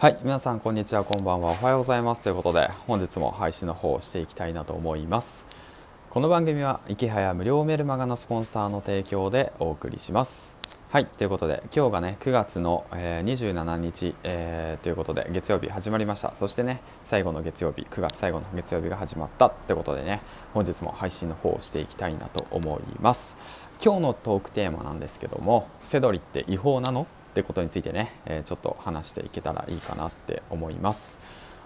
はい皆さんこんにちはこんばんはおはようございます。ということで本日も配信の方をしていきたいなと思います。この番組は池早無料メルマガのスポンサーの提供でお送りします。はいということで今日がね9月の、えー、27日、えー、ということで月曜日始まりました。そしてね最後の月曜日9月最後の月曜日が始まった。ということでね本日も配信の方をしていきたいなと思います。今日のトークテーマなんですけどもセドリって違法なの？ってことについてね、えー、ちょっと話していけたらいいかなって思います。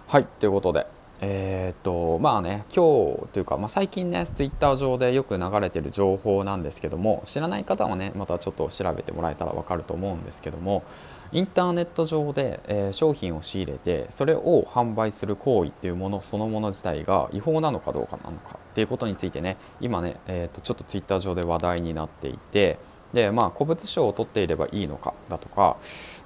はいということでえー、っとまあね今日というか、まあ、最近ねツイッター上でよく流れてる情報なんですけども知らない方はねまたちょっと調べてもらえたら分かると思うんですけどもインターネット上で、えー、商品を仕入れてそれを販売する行為っていうものそのもの自体が違法なのかどうかなのかっていうことについてね今ね、えー、とちょっとツイッター上で話題になっていてでまあ、古物商を取っていればいいのかだとか、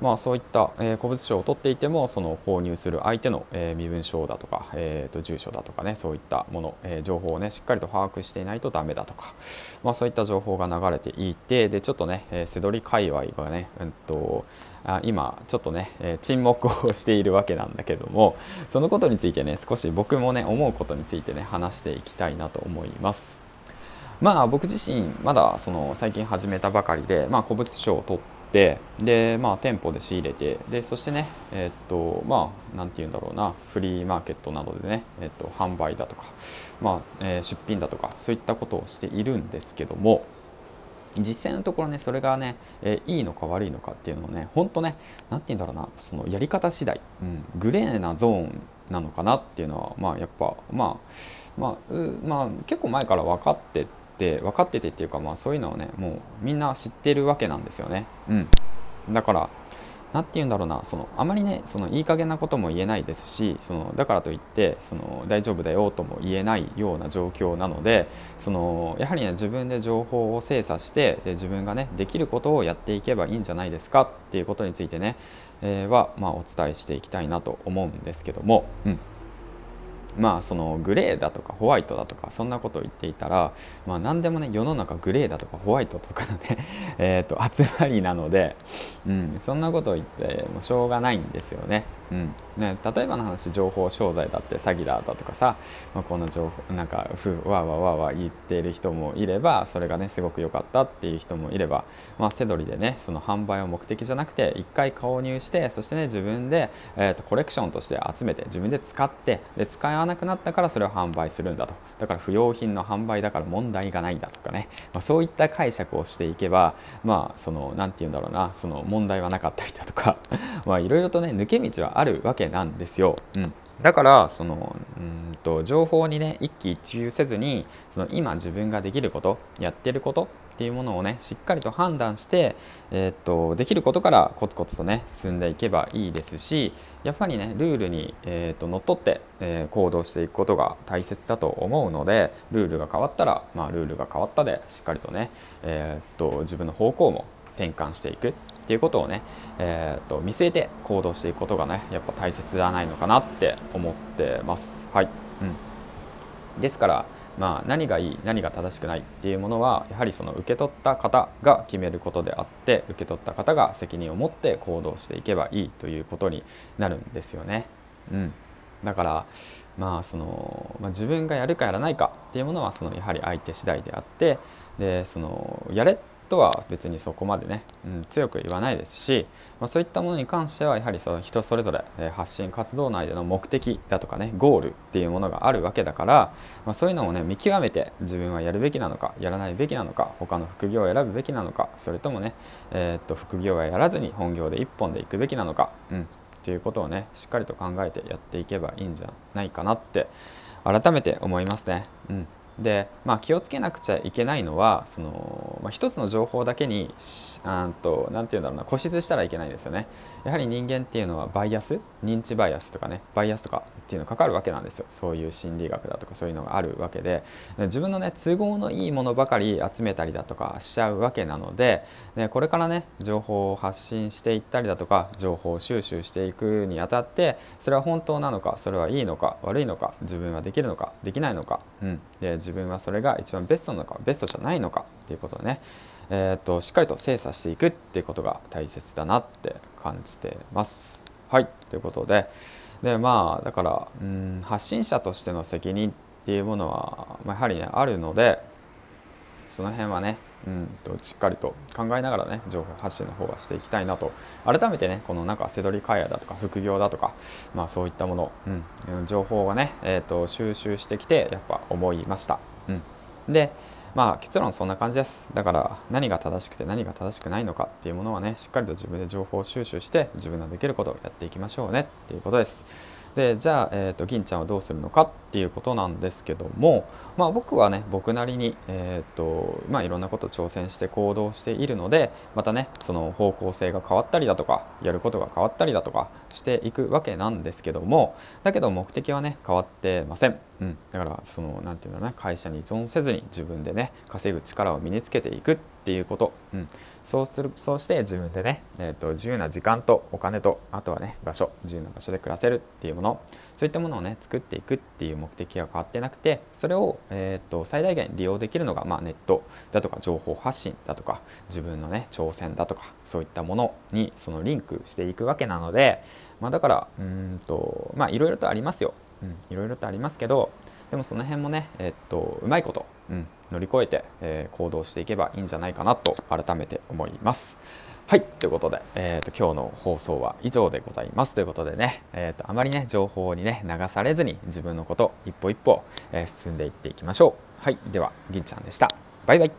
まあ、そういった、えー、古物商を取っていてもその購入する相手の、えー、身分証だとか、えーと、住所だとかねそういったもの、えー、情報をねしっかりと把握していないとダメだとか、まあ、そういった情報が流れていてでちょっとね、えー、背取り界隈がね、うんとあ今ちょっとね、え、沈黙をしているわけなんだけどもそのことについてね少し僕もね思うことについてね話していきたいなと思います。まあ僕自身まだその最近始めたばかりで、まあ、古物商を取ってで、まあ、店舗で仕入れてでそしてねえー、っとまあ何て言うんだろうなフリーマーケットなどでね、えー、っと販売だとか、まあえー、出品だとかそういったことをしているんですけども実際のところねそれがね、えー、いいのか悪いのかっていうのをね本当ね何て言うんだろうなそのやり方次第、うん、グレーなゾーンなのかなっていうのはまあやっぱまあまあ、まあ、結構前から分かってって分かっててっていうかまあそういうのをねもうみんな知ってるわけなんですよね。うん、だから何て言うんだろうなそのあまりねそのいい加減なことも言えないですしそのだからといってその大丈夫だよとも言えないような状況なのでそのやはりね自分で情報を精査してで自分がねできることをやっていけばいいんじゃないですかっていうことについてね、えー、は、まあ、お伝えしていきたいなと思うんですけども。うんまあそのグレーだとかホワイトだとかそんなことを言っていたら、まあ、何でもね世の中グレーだとかホワイトとかのね えと集まりなので、うん、そんなことを言ってもしょうがないんですよね。うん。ね、例えばの話情報商材だって詐欺だだとかさ、まあ、この情報なんかふわわわわ言っている人もいればそれがねすごく良かったっていう人もいれば、まあ、セドリでねその販売を目的じゃなくて1回購入してそしてね自分で、えーと、コレクションとして集めて自分で使ってで使わなくなったからそれを販売するんだと。だから不用品の販売だから問題がないんだとかね、まあ、そういった解釈をしていけばまあその何て言うんだろうなその問題はなかったりだとか。まあいろいろとね抜け道はあるわけなんですよ。うん、だからそのうんと情報にね一喜一憂せずにその今自分ができることやってることっていうものをねしっかりと判断して、えー、っとできることからコツコツとね進んでいけばいいですしやっぱりねルールに、えー、っと乗っ取って、えー、行動していくことが大切だと思うのでルールが変わったら、まあ、ルールが変わったでしっかりとね、えっと自分の方向も転換していくっていうことをね、えーと、見据えて行動していくことがねやっぱ大切ではないのかなって思ってます。はい、うん、ですからまあ、何がいい何が正しくないっていうものはやはりその受け取った方が決めることであって受け取った方が責任を持って行動していけばいいということになるんですよね。うん、だからまあその、まあ、自分がやるかやらないかっていうものはそのやはり相手次第であってでそのやれとは別にそこまでね、うん、強く言わないですし、まあ、そういったものに関してはやはりその人それぞれ、え発信活動内での目的だとかねゴールっていうものがあるわけだから、まあ、そういうのをね見極めて自分はやるべきなのかやらないべきなのか他の副業を選ぶべきなのかそれともね、えー、っと副業はやらずに本業で一本で行くべきなのか、うん、ということをねしっかりと考えてやっていけばいいんじゃないかなって改めて思いますね。うんで、まあ、気をつけなくちゃいけないのはその、まあ、一つの情報だけに何て言うんだろうな固執したらいけないですよね。やはり人間っていうのはバイアス？認知バイアスとかね。バイアスとかっていうのかかるわけなんですよ。そういう心理学だとかそういうのがあるわけで。自分のね都合のいいものばかり集めたりだとかしちゃうわけなので、ね、これからね情報を発信していったりだとか情報収集していくにあたってそれは本当なのかそれはいいのか悪いのか自分はできるのかできないのか、うん、で自分はそれが一番ベストなのかベストじゃないのかっていうことをねね。えーと、しっかりと精査していくっていうことが大切だなって感じてます。はい。ということで。でまあだからうん発信者としての責任っていうものは、まあ、やはりねあるのでその辺はねうんとしっかりと考えながらね情報発信の方はしていきたいなと。改めてねこのなんかせどり会話だとか副業だとかまあそういったもの、うん、情報はね、えーと、収集してきてやっぱ思いました。うん、でまあ結論そんな感じですだから何が正しくて何が正しくないのかっていうものはねしっかりと自分で情報収集して自分のできることをやっていきましょうねっていうことです。でじゃあ、えーと、銀ちゃんはどうするのかっていうことなんですけども、まあ、僕はね僕なりに、えーとまあ、いろんなこと挑戦して行動しているのでまたねその方向性が変わったりだとかやることが変わったりだとかしていくわけなんですけどもだけど目的はね変わってません。うん、だからその何て言うのね会社に依存せずに自分でね稼ぐ力を身につけていくっていうこと、うん、そうするそうして自分でね、えーと、自由な時間とお金とあとはね場所自由な場所で暮らせるっていうもの。そういったものをね作っていくっていう目的は変わってなくてそれを、えーと、最大限利用できるのが、まあ、ネットだとか情報発信だとか自分のね挑戦だとかそういったものにそのリンクしていくわけなので、まあ、だからうんとまあいろいろとありますよ。いろいろとありますけどでもその辺もね、えっと、うまいこと、うん、乗り越えて、えー、行動していけばいいんじゃないかなと改めて思います。はいということで、えーと、今日の放送は以上でございますということでね、えーと、あまりね情報にね流されずに自分のこと一歩一歩、えー、進んでいっていきましょう。はいでは銀ちゃんでした。バイバイ